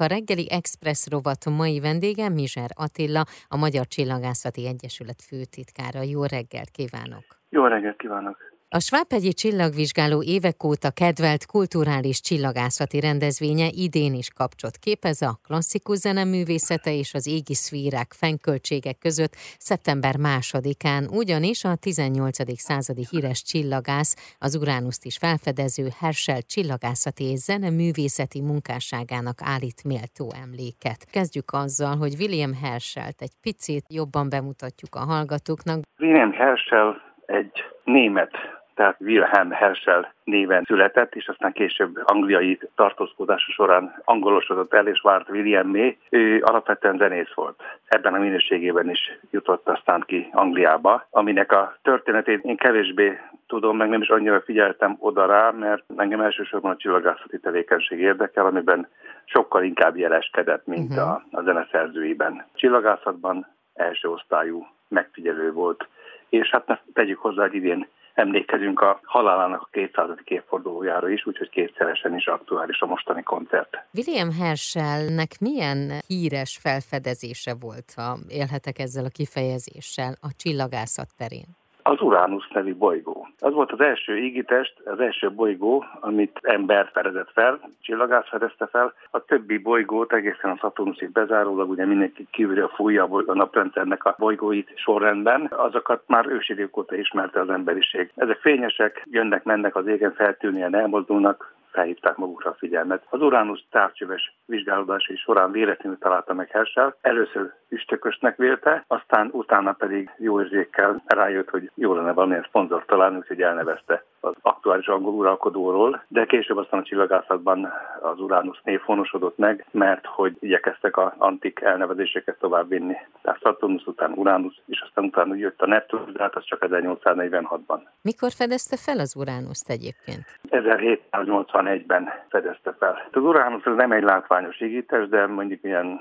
A reggeli Express rovat mai vendége Mizser Attila, a Magyar Csillagászati Egyesület főtitkára. Jó reggelt kívánok! Jó reggelt kívánok! A Svábhegyi Csillagvizsgáló évek óta kedvelt kulturális csillagászati rendezvénye idén is kapcsot képez a klasszikus zeneművészete és az égi szférák fennköltségek között szeptember másodikán, ugyanis a 18. századi híres csillagász, az Uránuszt is felfedező Herschel csillagászati és zeneművészeti munkásságának állít méltó emléket. Kezdjük azzal, hogy William Herschelt egy picit jobban bemutatjuk a hallgatóknak. William Herschel egy német tehát Wilhelm Herschel néven született, és aztán később angliai tartózkodása során angolosodott el, és várt May. Ő alapvetően zenész volt. Ebben a minőségében is jutott aztán ki Angliába, aminek a történetét én kevésbé tudom, meg nem is annyira figyeltem oda rá, mert engem elsősorban a csillagászati tevékenység érdekel, amiben sokkal inkább jeleskedett, mint uh-huh. a, a zeneszerzőiben. Csillagászatban első osztályú megfigyelő volt, és hát ne tegyük hozzá, hogy idén emlékezünk a halálának a 200. évfordulójára is, úgyhogy kétszeresen is aktuális a mostani koncert. William Herschelnek milyen híres felfedezése volt, ha élhetek ezzel a kifejezéssel a csillagászat terén? Az Uranus nevű bolygó. Az volt az első égitest, az első bolygó, amit ember fedezett fel, csillagász fedezte fel. A többi bolygót egészen a Saturnusig bezárólag, ugye mindenki kívülről fújja a naprendszernek a bolygóit sorrendben, azokat már ősidők óta ismerte az emberiség. Ezek fényesek, jönnek, mennek az égen feltűnően, elmozdulnak, felhívták magukra a figyelmet. Az Uranus távcsöves vizsgálódásai során véletlenül találta meg Herschel. Először üstökösnek vélte, aztán utána pedig jó érzékkel rájött, hogy jó lenne valamilyen szponzor találni, úgyhogy elnevezte az aktuális angol uralkodóról, de később aztán a csillagászatban az Uranus név honosodott meg, mert hogy igyekeztek a antik elnevezéseket továbbvinni. Tehát Saturnus után Uranus, és aztán utána jött a Neptunus, de hát az csak 1846-ban. Mikor fedezte fel az Uránuszt egyébként? 1781-ben fedezte fel. Az Uranus az nem egy látványos égítés, de mondjuk ilyen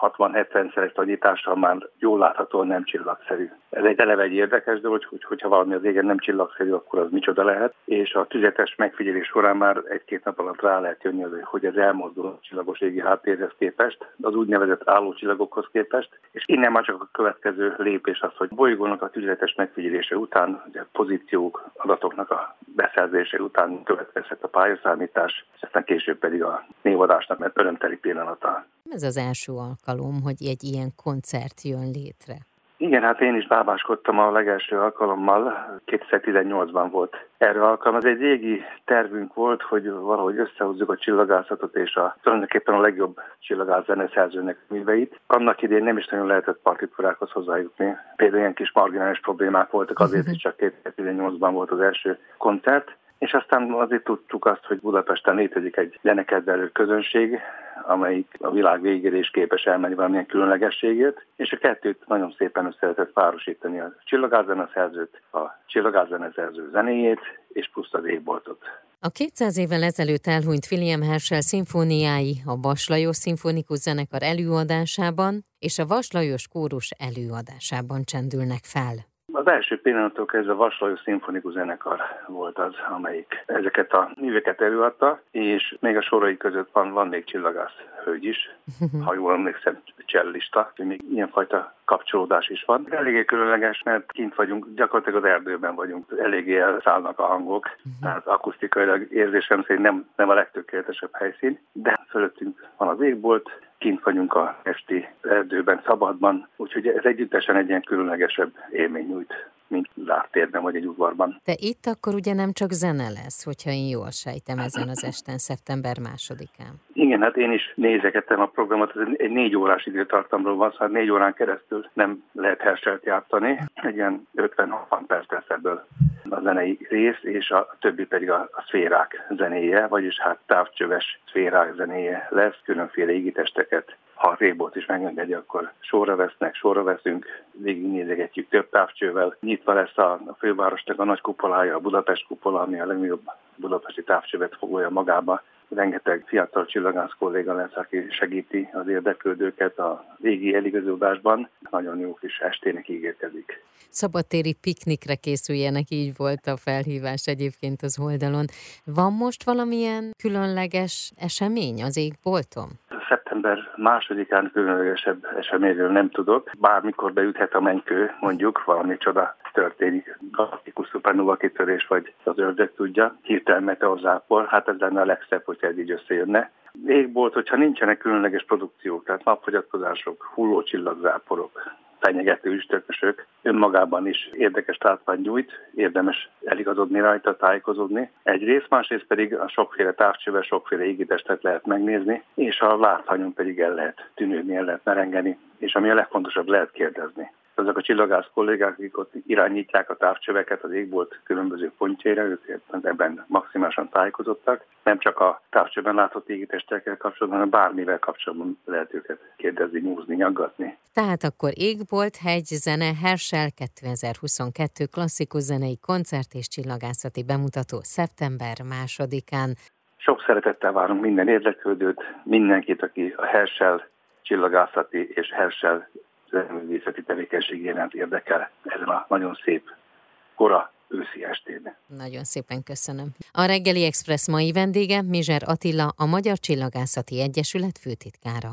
60-70 szeres nagyítással már jól láthatóan nem csillagszerű. Ez egy eleve egy érdekes dolog, hogy hogyha valami az égen nem csillagszerű, akkor az micsoda lehet, és a tüzetes megfigyelés során már egy-két nap alatt rá lehet jönni, hogy ez elmozdul a csillagos égi háttérhez képest, az úgynevezett állócsillagokhoz képest, és innen már csak a következő lépés az, hogy bolygónak a tüzetes megfigyelése után, ugye pozíciók, adatoknak a beszerzése után következhet a pályaszámítás, és aztán később pedig a névadásnak mert örömteli pillanata. Ez az első alkalom, hogy egy ilyen koncert jön létre. Igen, hát én is bábáskodtam a legelső alkalommal, 2018-ban volt erre alkalom. Ez egy régi tervünk volt, hogy valahogy összehozzuk a csillagászatot és a tulajdonképpen a legjobb csillagász zeneszerzőnek műveit. Annak idén nem is nagyon lehetett partitúrákhoz hozzájutni. Például ilyen kis marginális problémák voltak, azért is csak 2018-ban volt az első koncert. És aztán azért tudtuk azt, hogy Budapesten létezik egy zenekedvelő közönség, amelyik a világ végére is képes elmenni valamilyen különlegességét, és a kettőt nagyon szépen össze lehetett párosítani a szerzőt, a szerző zenéjét, és plusz az égboltot. A 200 évvel ezelőtt elhunyt William Herschel szimfóniái a Vaslajos Szimfonikus Zenekar előadásában és a Vaslajos Kórus előadásában csendülnek fel. Az első pillanatok kezdve Vaslajos Szimfonikus Zenekar volt az, amelyik ezeket a műveket előadta, és még a sorai között van, van még csillagász hölgy is, ha jól emlékszem, csellista, hogy még ilyenfajta kapcsolódás is van. Eléggé különleges, mert kint vagyunk, gyakorlatilag az erdőben vagyunk, eléggé elszállnak a hangok, uh-huh. tehát akusztikailag érzésem szerint nem, nem a legtökéletesebb helyszín, de fölöttünk van az égbolt, kint vagyunk a esti erdőben, szabadban, úgyhogy ez együttesen egy ilyen különlegesebb élmény nyújt mint láttérben vagy egy udvarban. De itt akkor ugye nem csak zene lesz, hogyha én jól sejtem ezen az esten, szeptember másodikán. Igen, hát én is nézegettem a programot, ez egy négy órás időtartamról van, szóval négy órán keresztül nem lehet herselt játszani. Egy ilyen 50-60 perc lesz ebből a zenei rész, és a többi pedig a, a szférák zenéje, vagyis hát távcsöves szférák zenéje lesz, különféle égitesteket ha a régbolt is megengedi, akkor sorra vesznek, sorra veszünk, végignézegetjük több távcsővel. Nyitva lesz a, fővárosnak a nagy kupolája, a Budapest kupola, ami a legnagyobb budapesti távcsövet foglalja magába. Rengeteg fiatal csillagász kolléga lesz, aki segíti az érdeklődőket a régi eligazódásban. Nagyon jó kis estének ígérkezik. Szabadtéri piknikre készüljenek, így volt a felhívás egyébként az oldalon. Van most valamilyen különleges esemény az égbolton? Szeptember másodikán különlegesebb eseményről nem tudok. Bármikor beüthet a mennykő, mondjuk valami csoda történik. Galaktikus szupernova kitörés, vagy az ördög tudja. Hirtelen meteorzápor, hát ez lenne a legszebb, hogyha ez így összejönne. Égbolt, hogyha nincsenek különleges produkciók, tehát napfogyatkozások, hulló csillagzáporok, fenyegető üstökösök önmagában is érdekes látvány nyújt, érdemes eligazodni rajta, tájékozódni. Egyrészt, másrészt pedig a sokféle távcsővel sokféle égitestet lehet megnézni, és a látványon pedig el lehet tűnődni, el lehet merengeni, és ami a legfontosabb, lehet kérdezni azok a csillagász kollégák, akik ott irányítják a távcsöveket az égbolt különböző pontjaira, ők ebben maximálisan tájékozottak. Nem csak a távcsőben látott égitestekkel kapcsolatban, hanem bármivel kapcsolatban lehet őket kérdezni, nyúzni, nyaggatni. Tehát akkor égbolt, hegy, zene, Herschel 2022 klasszikus zenei koncert és csillagászati bemutató szeptember másodikán. Sok szeretettel várunk minden érdeklődőt, mindenkit, aki a Herschel csillagászati és Herschel művészeti tevékenység iránt érdekel ezen a nagyon szép kora őszi estén. Nagyon szépen köszönöm. A reggeli Express mai vendége Mizser Attila, a Magyar Csillagászati Egyesület főtitkára.